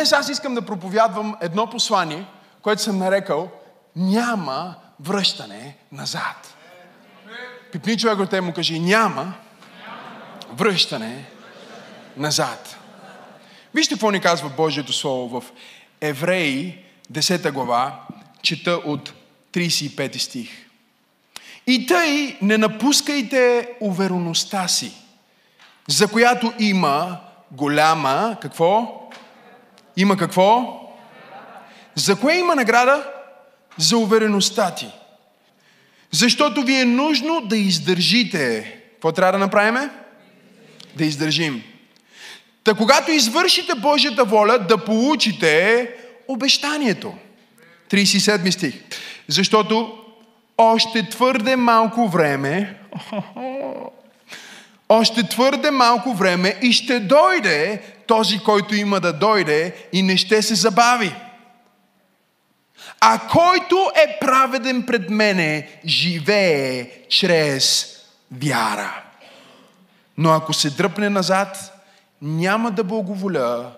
днес аз искам да проповядвам едно послание, което съм нарекал Няма връщане назад. Пипни човек те му кажи Няма връщане назад. Вижте какво ни казва Божието Слово в Евреи, 10 глава, чета от 35 стих. И тъй не напускайте увереността си, за която има голяма, какво? Има какво? За кое има награда? За увереността ти. Защото ви е нужно да издържите. Какво трябва да направим? Да издържим. Та когато извършите Божията воля, да получите обещанието. 37 стих. Защото още твърде малко време, още твърде малко време и ще дойде този, който има да дойде и не ще се забави. А който е праведен пред мене, живее чрез вяра. Но ако се дръпне назад, няма да благоволя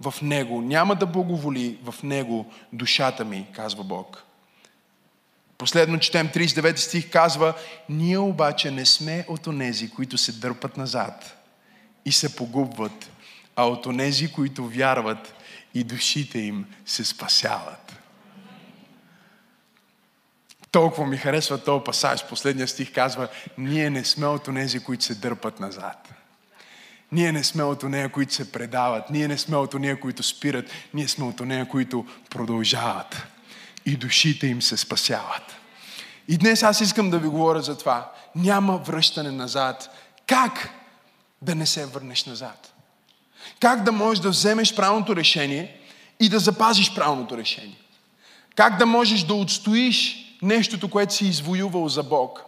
в него, няма да благоволи в него душата ми, казва Бог. Последно четем 39 стих казва, ние обаче не сме от онези, които се дърпат назад и се погубват, а от онези, които вярват и душите им се спасяват. Толкова ми харесва този пасаж. Последния стих казва, ние не сме от онези, които се дърпат назад. Ние не сме от ония, които се предават. Ние не сме от ония, които спират. Ние сме от ония, които продължават. И душите им се спасяват. И днес аз искам да ви говоря за това. Няма връщане назад. Как да не се върнеш назад? Как да можеш да вземеш правилното решение и да запазиш правилното решение? Как да можеш да отстоиш нещото, което си извоювал за Бог?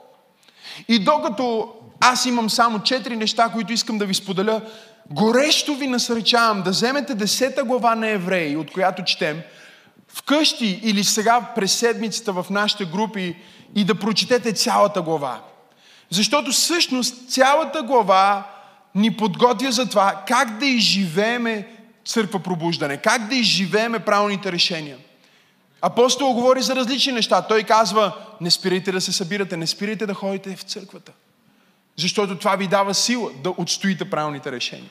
И докато аз имам само четири неща, които искам да ви споделя. Горещо ви насърчавам да вземете десета глава на Евреи, от която четем, вкъщи или сега през седмицата в нашите групи и да прочетете цялата глава. Защото всъщност цялата глава ни подготвя за това как да изживееме църква пробуждане, как да изживееме правилните решения. Апостол говори за различни неща. Той казва, не спирайте да се събирате, не спирайте да ходите в църквата. Защото това ви дава сила да отстоите правилните решения.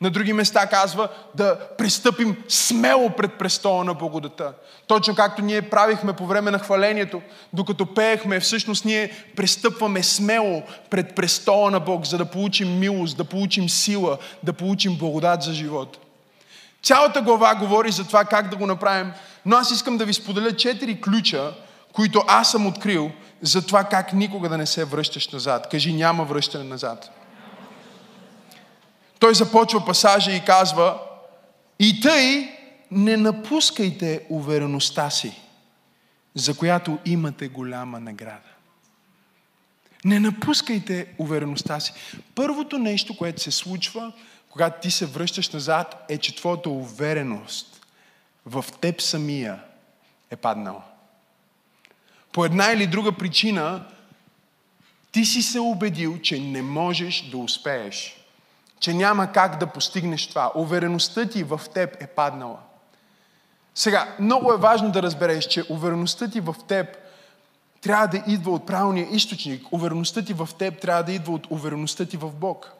На други места казва да пристъпим смело пред престола на благодата. Точно както ние правихме по време на хвалението, докато пеехме, всъщност ние пристъпваме смело пред престола на Бог, за да получим милост, да получим сила, да получим благодат за живот. Цялата глава говори за това как да го направим, но аз искам да ви споделя четири ключа, които аз съм открил за това как никога да не се връщаш назад. Кажи, няма връщане назад. Той започва пасажа и казва, и тъй не напускайте увереността си, за която имате голяма награда. Не напускайте увереността си. Първото нещо, което се случва, когато ти се връщаш назад, е, че твоята увереност в теб самия е паднала по една или друга причина ти си се убедил, че не можеш да успееш. Че няма как да постигнеш това. Увереността ти в теб е паднала. Сега, много е важно да разбереш, че увереността ти в теб трябва да идва от правилния източник. Увереността ти в теб трябва да идва от увереността ти в Бог.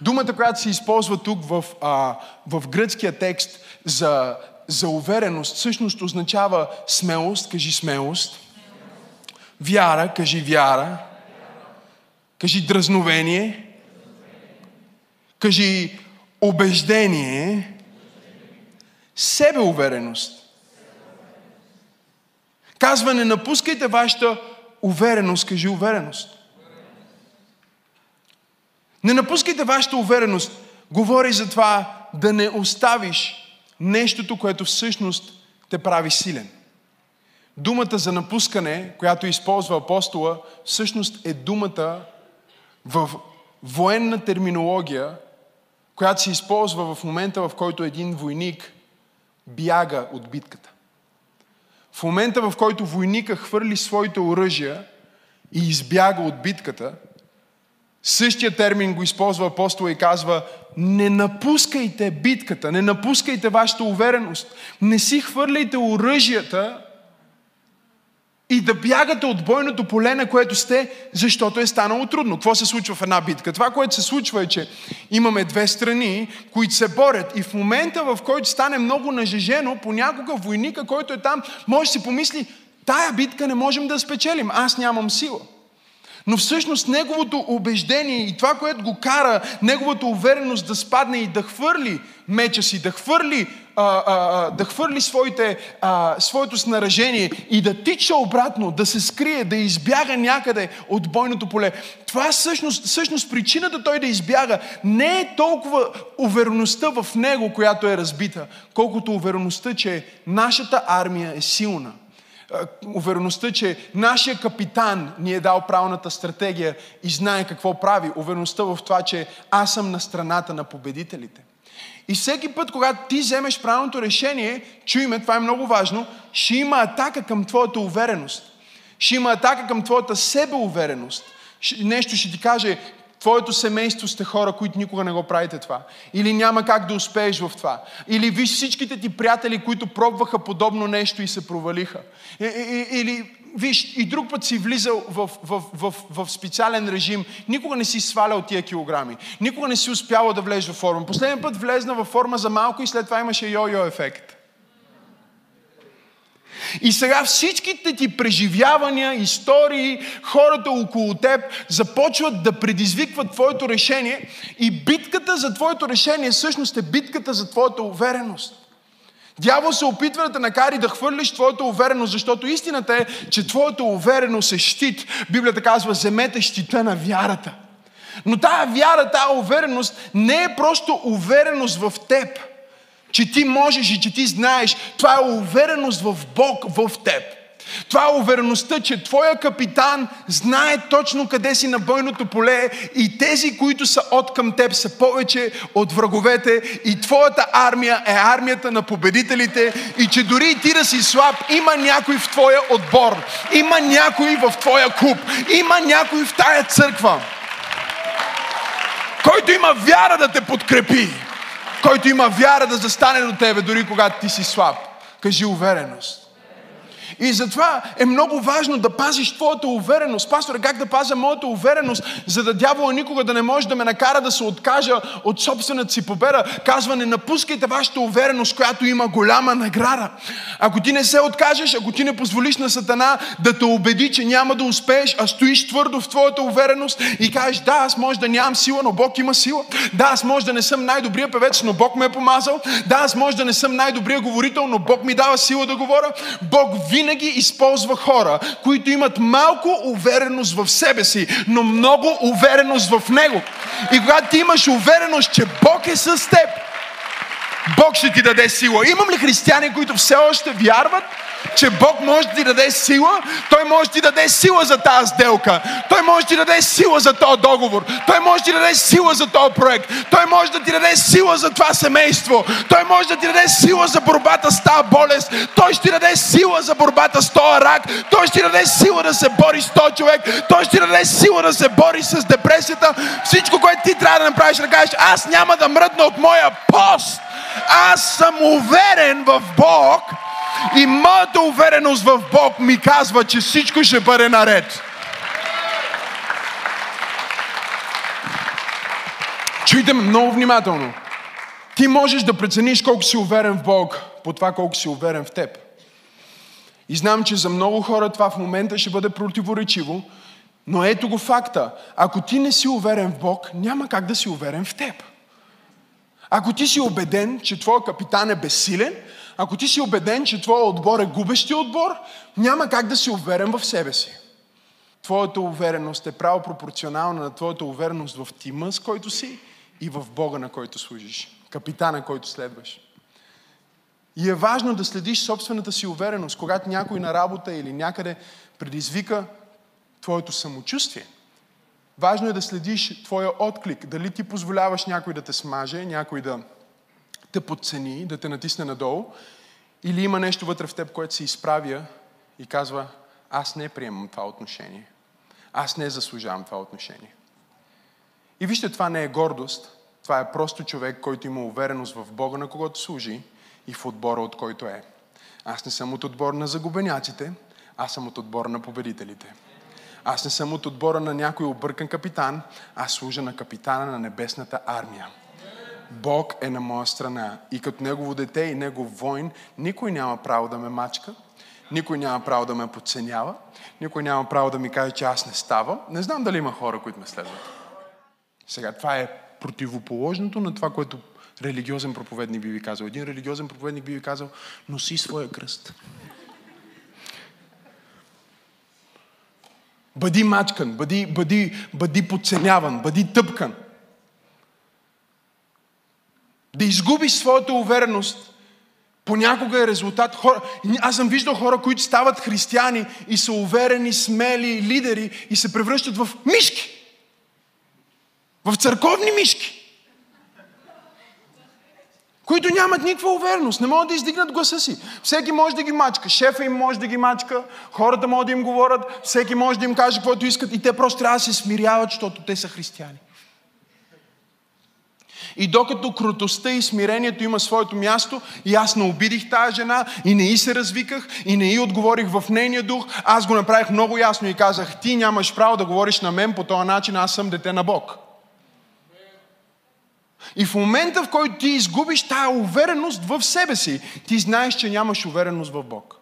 Думата, която се използва тук в, а, в гръцкия текст за, за увереност, всъщност означава смелост, кажи смелост, Вяра, кажи вяра. Кажи дразновение. Кажи убеждение. Себеувереност. Казва, не напускайте вашата увереност. Кажи увереност. Не напускайте вашата увереност. Говори за това да не оставиш нещото, което всъщност те прави силен. Думата за напускане, която използва апостола, всъщност е думата в военна терминология, която се използва в момента, в който един войник бяга от битката. В момента, в който войника хвърли своите оръжия и избяга от битката, Същия термин го използва апостола и казва не напускайте битката, не напускайте вашата увереност, не си хвърляйте оръжията и да бягате от бойното поле, на което сте, защото е станало трудно. Какво се случва в една битка? Това, което се случва е, че имаме две страни, които се борят и в момента, в който стане много нажежено, понякога войника, който е там, може да си помисли, тая битка не можем да спечелим, аз нямам сила. Но всъщност неговото убеждение и това, което го кара, неговата увереност да спадне и да хвърли меча си, да хвърли, а, а, да хвърли своите, а, своето снаражение и да тича обратно, да се скрие, да избяга някъде от бойното поле. Това всъщност, всъщност причината той да избяга не е толкова увереността в него, която е разбита, колкото увереността, че нашата армия е силна – увереността, че нашия капитан ни е дал правилната стратегия и знае какво прави. Увереността в това, че аз съм на страната на победителите. И всеки път, когато ти вземеш правилното решение, чуй ме, това е много важно, ще има атака към твоята увереност. Ще има атака към твоята себеувереност. Нещо ще ти каже, твоето семейство сте хора, които никога не го правите това. Или няма как да успееш в това. Или виж всичките ти приятели, които пробваха подобно нещо и се провалиха. Или виж, и друг път си влизал в, в, в, в, специален режим, никога не си свалял тия килограми. Никога не си успявал да влезеш в форма. Последния път влезна във форма за малко и след това имаше йо-йо ефект. И сега всичките ти преживявания, истории, хората около теб започват да предизвикват твоето решение и битката за твоето решение всъщност е битката за твоята увереност. Дявол се опитва да те накари да хвърлиш твоята увереност, защото истината е, че твоята увереност е щит. Библията казва, вземете щита на вярата. Но тая вяра, тая увереност не е просто увереност в теб – че ти можеш и че ти знаеш. Това е увереност в Бог в теб. Това е увереността, че твоя капитан знае точно къде си на бойното поле и тези, които са от към теб, са повече от враговете и твоята армия е армията на победителите и че дори ти да си слаб, има някой в твоя отбор, има някой в твоя клуб, има някой в тая църква, който има вяра да те подкрепи който има вяра да застане до тебе, дори когато ти си слаб. Кажи увереност. И затова е много важно да пазиш твоята увереност. Пастор, как да пазя моята увереност, за да дявола никога да не може да ме накара да се откажа от собствената си победа. Казва, не напускайте вашата увереност, която има голяма награда. Ако ти не се откажеш, ако ти не позволиш на Сатана да те убеди, че няма да успееш, а стоиш твърдо в твоята увереност и кажеш, да, аз може да нямам сила, но Бог има сила. Да, аз може да не съм най-добрия певец, но Бог ме е помазал. Да, аз може да не съм най-добрия говорител, но Бог ми дава сила да говоря. Бог винаги винаги използва хора, които имат малко увереност в себе си, но много увереност в Него. И когато ти имаш увереност, че Бог е с теб, Бог ще ти даде сила. Имам ли християни, които все още вярват, че Бог може да ти даде сила, Той може да ти даде сила за тази сделка, Той може да ти даде сила за този договор, Той може да ти даде сила за този проект, Той може да ти даде сила за това семейство, Той може да ти даде сила за борбата с тази болест, Той ще ти даде сила за борбата с този рак, Той ще ти даде сила да се бори с този човек, Той ще ти даде сила да се бори с депресията. Всичко, което ти трябва да направиш, да кажеш, аз няма да мръдна от моя пост. Аз съм уверен в Бог, и моята увереност в Бог ми казва, че всичко ще бъде наред. Чуйте ме много внимателно. Ти можеш да прецениш колко си уверен в Бог по това колко си уверен в теб. И знам, че за много хора това в момента ще бъде противоречиво, но ето го факта. Ако ти не си уверен в Бог, няма как да си уверен в теб. Ако ти си убеден, че твой капитан е безсилен, ако ти си убеден, че твоя отбор е губещи отбор, няма как да си уверен в себе си. Твоята увереност е право пропорционална на твоята увереност в тима, с който си и в Бога, на който служиш. Капитана, който следваш. И е важно да следиш собствената си увереност, когато някой на работа или някъде предизвика твоето самочувствие. Важно е да следиш твоя отклик. Дали ти позволяваш някой да те смаже, някой да те подцени, да те натисне надолу, или има нещо вътре в теб, което се изправя и казва, аз не приемам това отношение. Аз не заслужавам това отношение. И вижте, това не е гордост. Това е просто човек, който има увереност в Бога, на когото служи и в отбора, от който е. Аз не съм от отбор на загубеняците, аз съм от отбора на победителите. Аз не съм от отбора на някой объркан капитан, аз служа на капитана на небесната армия. Бог е на моя страна. И като Негово дете и Негов войн, никой няма право да ме мачка, никой няма право да ме подценява, никой няма право да ми каже, че аз не ставам. Не знам дали има хора, които ме следват. Сега, това е противоположното на това, което религиозен проповедник би ви казал. Един религиозен проповедник би ви казал, носи своя кръст. Бъди мачкан, бъди, бъди, бъди подценяван, бъди тъпкан. Да изгубиш своята увереност понякога е резултат. Хора, аз съм виждал хора, които стават християни и са уверени, смели лидери и се превръщат в мишки. В църковни мишки. Които нямат никаква увереност, не могат да издигнат гласа си. Всеки може да ги мачка, шефа им може да ги мачка, хората могат да им говорят, всеки може да им каже каквото искат и те просто трябва да се смиряват, защото те са християни. И докато крутостта и смирението има своето място, и аз не обидих тази жена, и не и се развиках, и не и отговорих в нейния дух, аз го направих много ясно и казах, ти нямаш право да говориш на мен по този начин, аз съм дете на Бог. И в момента, в който ти изгубиш тая увереност в себе си, ти знаеш, че нямаш увереност в Бог.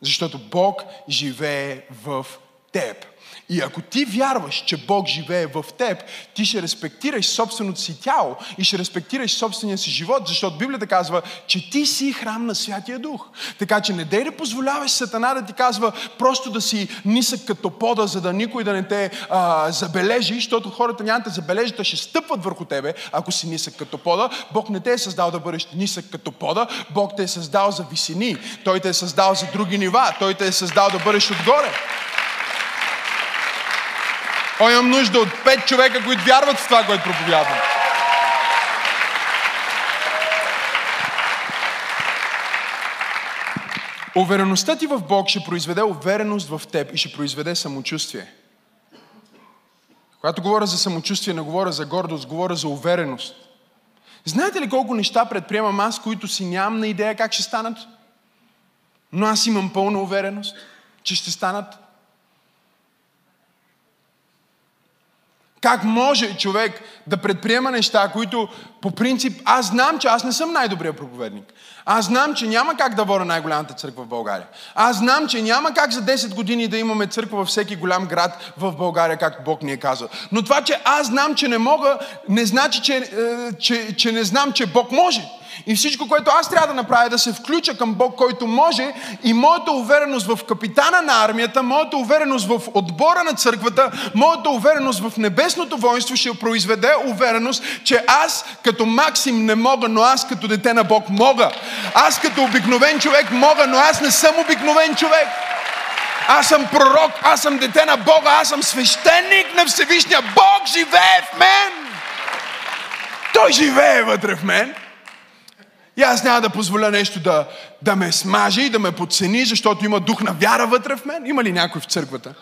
Защото Бог живее в теб. И ако ти вярваш, че Бог живее в теб, ти ще респектираш собственото си тяло и ще респектираш собствения си живот, защото Библията казва, че ти си храм на Святия Дух. Така че не дей да позволяваш Сатана да ти казва просто да си нисък като пода, за да никой да не те а, забележи, защото хората няма да те забележат, а ще стъпват върху тебе, ако си нисък като пода. Бог не те е създал да бъдеш нисък като пода, Бог те е създал за висини, Той те е създал за други нива, Той те е създал да бъдеш отгоре. О, имам нужда от пет човека, които вярват в това, което проповядвам. Увереността ти в Бог ще произведе увереност в теб и ще произведе самочувствие. Когато говоря за самочувствие, не говоря за гордост, говоря за увереност. Знаете ли колко неща предприемам аз, които си нямам на идея как ще станат? Но аз имам пълна увереност, че ще станат. Как може човек да предприема неща, които по принцип аз знам, че аз не съм най-добрият проповедник. Аз знам, че няма как да вора най-голямата църква в България. Аз знам, че няма как за 10 години да имаме църква във всеки голям град в България, както Бог ни е казал. Но това, че аз знам, че не мога, не значи, че, е, че, че не знам, че Бог може. И всичко, което аз трябва да направя е да се включа към Бог, който може и моята увереност в капитана на армията, моята увереност в отбора на църквата, моята увереност в небесното воинство ще произведе увереност, че аз като Максим не мога, но аз като дете на Бог мога. Аз като обикновен човек мога, но аз не съм обикновен човек. Аз съм пророк, аз съм дете на Бога, аз съм свещеник на Всевишния. Бог живее в мен. Той живее вътре в мен. И аз няма да позволя нещо да, да ме смаже и да ме подцени, защото има дух на вяра вътре в мен. Има ли някой в църквата?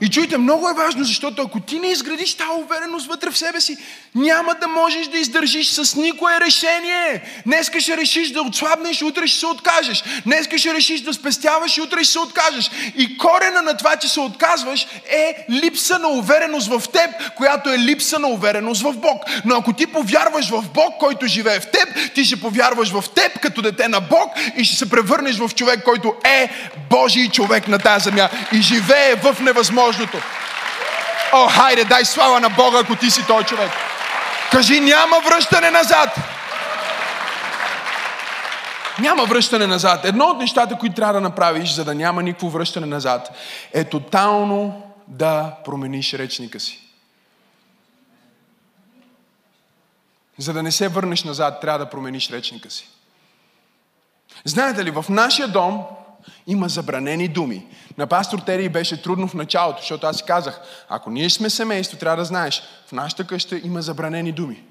И чуйте, много е важно, защото ако ти не изградиш тази увереност вътре в себе си, няма да можеш да издържиш с никое решение. Днеска ще решиш да отслабнеш, утре ще се откажеш. Днеска ще решиш да спестяваш и утре ще се откажеш. И корена на това, че се отказваш, е липса на увереност в теб, която е липса на увереност в Бог. Но ако ти повярваш в Бог, който живее в теб, ти ще повярваш в теб като дете на Бог и ще се превърнеш в човек, който е Божий човек на тази земя и живее в невъзможност невъзможното. О, хайде, дай слава на Бога, ако ти си той човек. Кажи, няма връщане назад. Няма връщане назад. Едно от нещата, които трябва да направиш, за да няма никакво връщане назад, е тотално да промениш речника си. За да не се върнеш назад, трябва да промениш речника си. Знаете ли, в нашия дом има забранени думи. На пастор Тери беше трудно в началото, защото аз казах, ако ние сме семейство, трябва да знаеш, в нашата къща има забранени думи.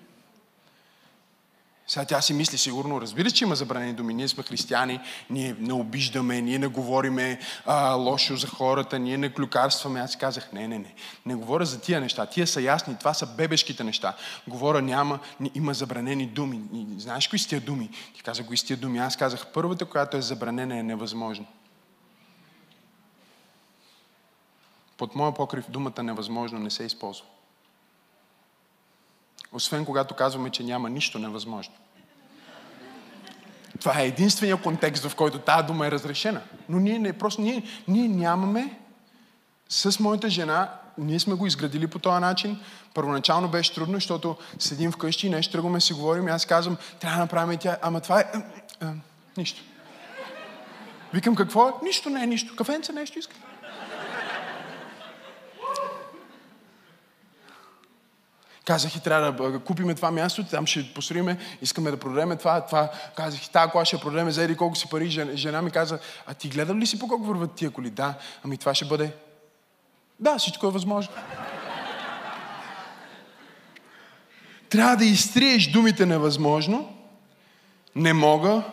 Сега тя си мисли сигурно, разбира че има забранени думи. Ние сме християни, ние не обиждаме, ние не говориме а, лошо за хората, ние не клюкарстваме. Аз си казах, не, не, не. Не говоря за тия неща. Тия са ясни, това са бебешките неща. Говоря, няма, има забранени думи. И, знаеш кои са тия думи? Ти каза, кои са тия думи? Аз казах, първата, която е забранена, е невъзможно. Под моя покрив думата невъзможно не се използва. Освен когато казваме, че няма нищо невъзможно. Това е единствения контекст, в който тази дума е разрешена. Но ние не, просто ние, ние нямаме с моята жена, ние сме го изградили по този начин. Първоначално беше трудно, защото седим вкъщи и нещо тръгваме си говорим и аз казвам, трябва да направим и тя, ама това е... А, а, нищо. Викам, какво е? Нищо не е нищо. Кафенце нещо иска. Казах и трябва да купиме това място, там ще построиме, искаме да продадем това, това. Казах и тази кола ще продадем за еди колко си пари. Жена, жена ми каза, а ти гледал ли си по колко върват тия коли? Да, ами това ще бъде. Да, всичко е възможно. Трябва да изтриеш думите невъзможно. Не мога.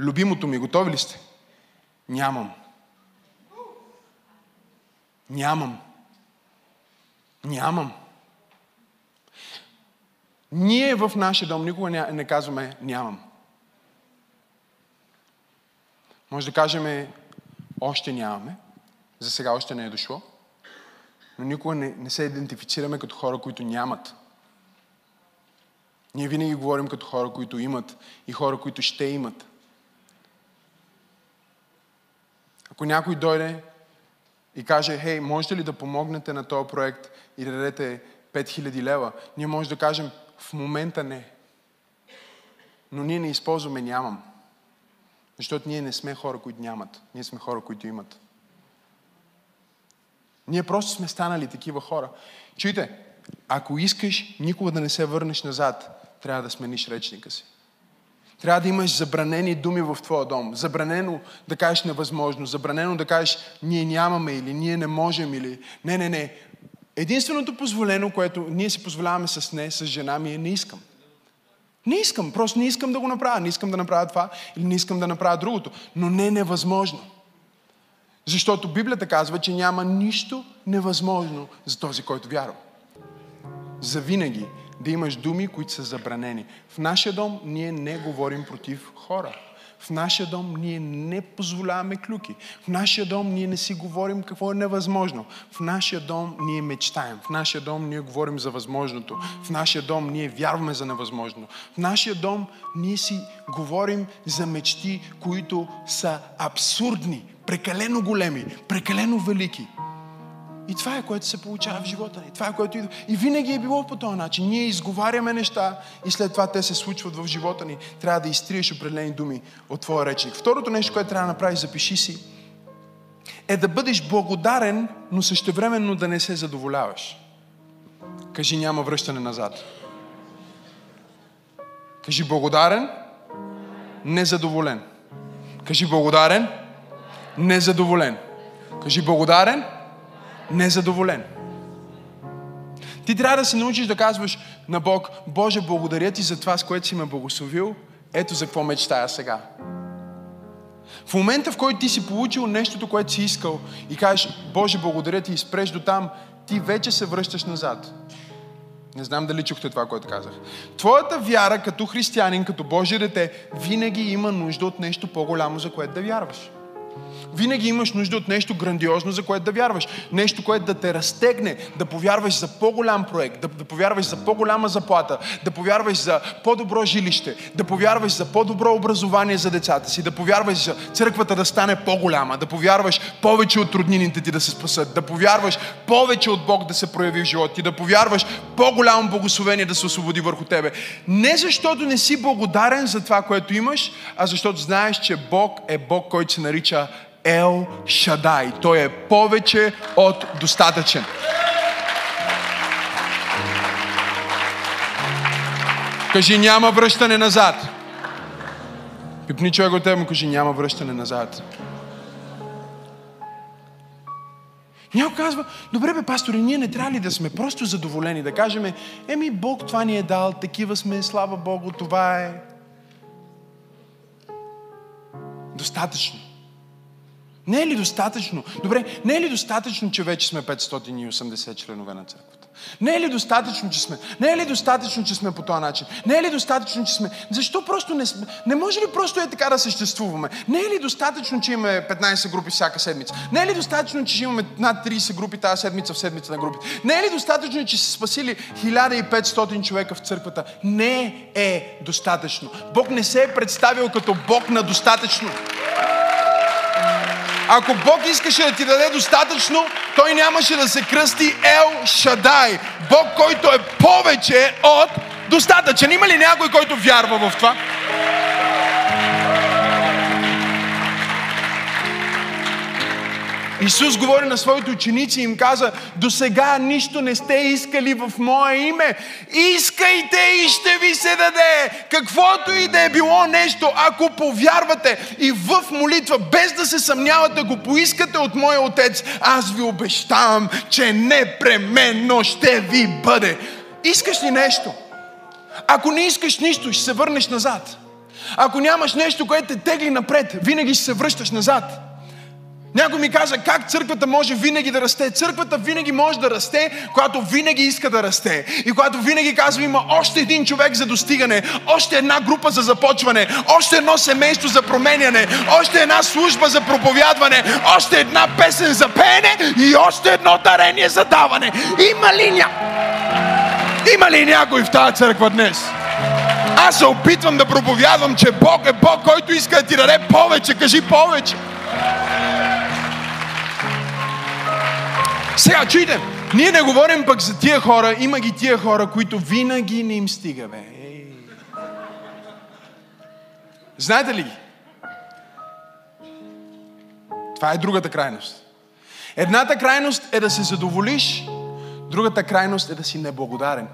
Любимото ми, готови ли сте? Нямам. Нямам. Нямам. Ние в нашия дом никога не, казваме нямам. Може да кажем още нямаме, за сега още не е дошло, но никога не, не се идентифицираме като хора, които нямат. Ние винаги говорим като хора, които имат и хора, които ще имат. Ако някой дойде и каже, хей, можете ли да помогнете на този проект и да дадете 5000 лева, ние може да кажем, в момента не. Но ние не използваме нямам. Защото ние не сме хора, които нямат. Ние сме хора, които имат. Ние просто сме станали такива хора. Чуйте, ако искаш никога да не се върнеш назад, трябва да смениш речника си. Трябва да имаш забранени думи в твоя дом. Забранено да кажеш невъзможно. Забранено да кажеш ние нямаме или ние не можем или... Не, не, не. Единственото позволено, което ние си позволяваме с не, с жена ми е не искам. Не искам, просто не искам да го направя. Не искам да направя това или не искам да направя другото. Но не е невъзможно. Защото Библията казва, че няма нищо невъзможно за този, който вярва. За винаги да имаш думи, които са забранени. В нашия дом ние не говорим против хора. В нашия дом ние не позволяваме клюки. В нашия дом ние не си говорим какво е невъзможно. В нашия дом ние мечтаем. В нашия дом ние говорим за възможното. В нашия дом ние вярваме за невъзможно. В нашия дом ние си говорим за мечти, които са абсурдни, прекалено големи, прекалено велики. И това е което се получава в живота ни. Това е което идва. И винаги е било по този начин. Ние изговаряме неща и след това те се случват в живота ни. Трябва да изтриеш определени думи от твоя речник. Второто нещо, което трябва да направиш, запиши си, е да бъдеш благодарен, но същевременно да не се задоволяваш. Кажи, няма връщане назад. Кажи благодарен, незадоволен. Кажи благодарен, незадоволен. Кажи благодарен, незадоволен. Ти трябва да се научиш да казваш на Бог, Боже, благодаря ти за това, с което си ме благословил. Ето за какво мечтая сега. В момента, в който ти си получил нещото, което си искал и кажеш, Боже, благодаря ти и спреш до там, ти вече се връщаш назад. Не знам дали чухте това, което казах. Твоята вяра като християнин, като Божие дете, винаги има нужда от нещо по-голямо, за което да вярваш. Винаги имаш нужда от нещо грандиозно, за което да вярваш. Нещо, което да те разтегне, да повярваш за по-голям проект, да, да повярваш за по-голяма заплата, да повярваш за по-добро жилище, да повярваш за по-добро образование за децата си, да повярваш за църквата да стане по-голяма, да повярваш повече от роднините ти да се спасат, да повярваш повече от Бог да се прояви в живота ти, да повярваш по-голямо благословение да се освободи върху тебе. Не защото не си благодарен за това, което имаш, а защото знаеш, че Бог е Бог, който се нарича Ел Шадай. Той е повече от достатъчен. Кажи, няма връщане назад. Пипни човек от теб, кажи, няма връщане назад. Някой казва, добре бе, пастори, ние не трябва ли да сме просто задоволени, да кажем, еми Бог това ни е дал, такива сме, слава Богу, това е достатъчно. Не е ли достатъчно? Добре, не е ли достатъчно, че вече сме 580 членове на църквата? Не е ли достатъчно, че сме? Не е ли достатъчно, че сме по този начин? Не е ли достатъчно, че сме? Защо просто не сме? Не може ли просто е така да съществуваме? Не е ли достатъчно, че имаме 15 групи всяка седмица? Не е ли достатъчно, че имаме над 30 групи тази седмица в седмица на групи? Не е ли достатъчно, че са спасили 1500 човека в църквата? Не е достатъчно. Бог не се е представил като Бог на достатъчно. Ако Бог искаше да ти даде достатъчно, той нямаше да се кръсти Ел Шадай. Бог, който е повече от достатъчен. Има ли някой, който вярва в това? Исус говори на своите ученици и им каза, до сега нищо не сте искали в Мое име. Искайте и ще ви се даде. Каквото и да е било нещо, ако повярвате и в молитва, без да се съмнявате, го поискате от Моя Отец, аз ви обещавам, че непременно ще ви бъде. Искаш ли нещо? Ако не искаш нищо, ще се върнеш назад. Ако нямаш нещо, което те тегли напред, винаги ще се връщаш назад. Някой ми каза, как църквата може винаги да расте? Църквата винаги може да расте, когато винаги иска да расте. И когато винаги казва, има още един човек за достигане, още една група за започване, още едно семейство за променяне, още една служба за проповядване, още една песен за пеене и още едно дарение за даване. Има ли, ня... Има ли някой в тази църква днес? Аз се опитвам да проповядвам, че Бог е Бог, който иска да ти даде повече. Кажи повече. Сега, чуйте, ние не говорим пък за тия хора, има ги тия хора, които винаги не им стига, бе. Ей. Знаете ли ги? Това е другата крайност. Едната крайност е да се задоволиш, другата крайност е да си неблагодарен.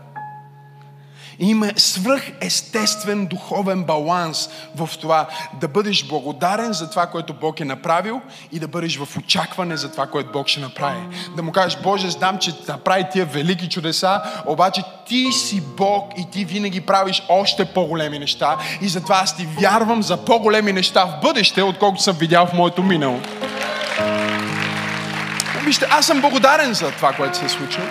Има свръхестествен духовен баланс в това да бъдеш благодарен за това, което Бог е направил и да бъдеш в очакване за това, което Бог ще направи. Да му кажеш, Боже, знам, че направи тия велики чудеса, обаче ти си Бог и ти винаги правиш още по-големи неща и затова аз ти вярвам за по-големи неща в бъдеще, отколкото съм видял в моето минало. Вижте, аз съм благодарен за това, което се е случило.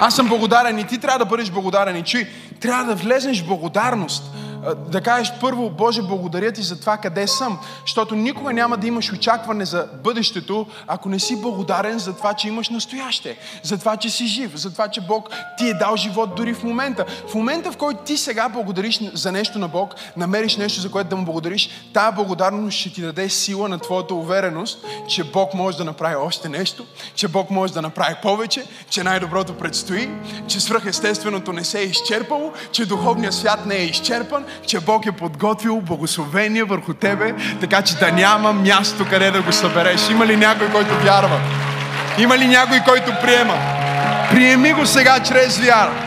Аз съм благодарен и ти трябва да бъдеш благодарен. И чуй, трябва да влезнеш в благодарност. Да кажеш първо, Боже, благодаря ти за това къде съм, защото никога няма да имаш очакване за бъдещето, ако не си благодарен за това, че имаш настояще, за това, че си жив, за това, че Бог ти е дал живот дори в момента. В момента, в който ти сега благодариш за нещо на Бог, намериш нещо, за което да му благодариш, тази благодарност ще ти даде сила на твоята увереност, че Бог може да направи още нещо, че Бог може да направи повече, че най-доброто предстои, че свръхестественото не се е изчерпало, че духовният свят не е изчерпан, че Бог е подготвил благословение върху тебе, така че да няма място къде да го събереш. Има ли някой, който вярва? Има ли някой, който приема? Приеми го сега чрез вяра.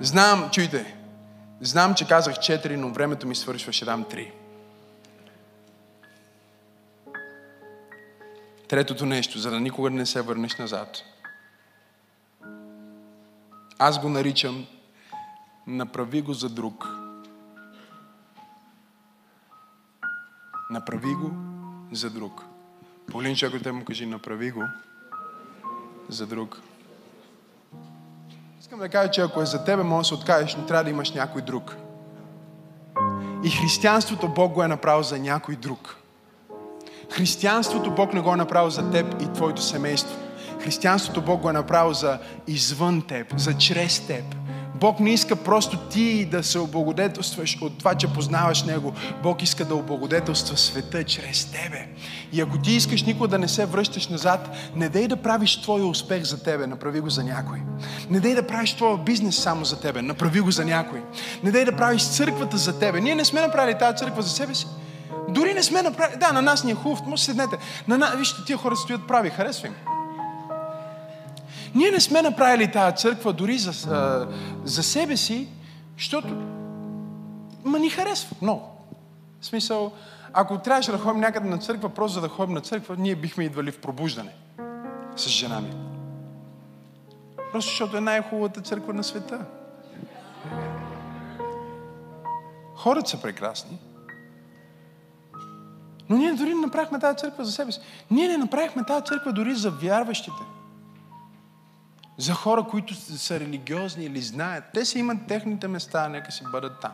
Знам, чуйте, знам, че казах 4, но времето ми свършва, ще дам 3. Третото нещо, за да никога не се върнеш назад – аз го наричам направи го за друг. Направи го за друг. Полин човек те му кажи, направи го за друг. Искам да кажа, че ако е за тебе, може да се откажеш, но трябва да имаш някой друг. И християнството Бог го е направил за някой друг. Християнството Бог не го е направил за теб и твоето семейство. Християнството Бог го е направил за извън теб, за чрез теб. Бог не иска просто ти да се облагодетелстваш от това, че познаваш Него. Бог иска да облагодетелства света чрез тебе. И ако ти искаш никога да не се връщаш назад, не дей да правиш твоя успех за тебе, направи го за някой. Не дей да правиш твоя бизнес само за тебе, направи го за някой. Не дей да правиш църквата за тебе. Ние не сме направили тази църква за себе си. Дори не сме направили. Да, на нас ни е хубаво, може седнете. На... Вижте, тия хора стоят прави, харесва им. Ние не сме направили тази църква дори за, за себе си, защото ма ни харесва много. В смисъл, ако трябваше да ходим някъде на църква, просто за да ходим на църква, ние бихме идвали в пробуждане с жена ми. Просто защото е най-хубавата църква на света. Хората са прекрасни. Но ние дори не направихме тази църква за себе си. Ние не направихме тази църква дори за вярващите. За хора, които са религиозни или знаят. Те си имат техните места, нека си бъдат там.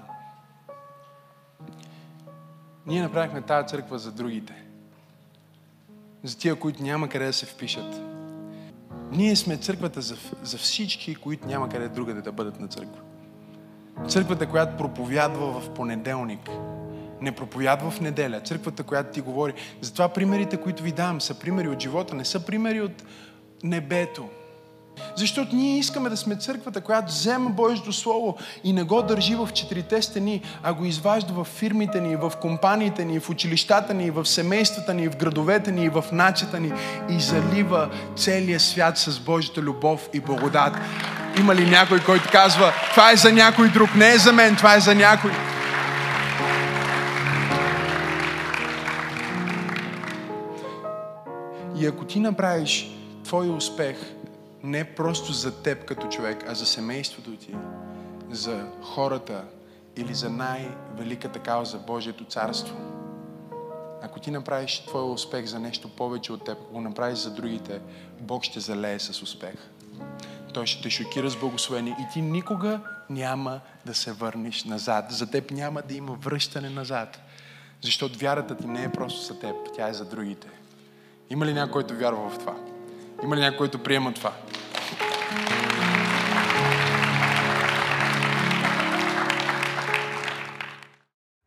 Ние направихме тази църква за другите. За тия, които няма къде да се впишат. Ние сме църквата за, за всички, които няма къде другаде да бъдат на църква. Църквата, която проповядва в понеделник, не проповядва в неделя. Църквата, която ти говори. Затова примерите, които ви давам, са примери от живота, не са примери от небето. Защото ние искаме да сме църквата, която взема Божието Слово и не го държи в четирите стени, а го изважда в фирмите ни, в компаниите ни, в училищата ни, в семействата ни, в градовете ни, в начата ни и залива целия свят с Божията любов и благодат. Има ли някой, който казва, това е за някой друг, не е за мен, това е за някой. И ако ти направиш твой успех не просто за теб като човек, а за семейството ти, за хората или за най-великата кауза Божието царство, ако ти направиш твоя успех за нещо повече от теб, ако го направиш за другите, Бог ще залее с успех. Той ще те шокира с благословение и ти никога няма да се върнеш назад. За теб няма да има връщане назад. Защото вярата ти не е просто за теб, тя е за другите. Има ли някой, който вярва в това? Има ли някой, който приема това?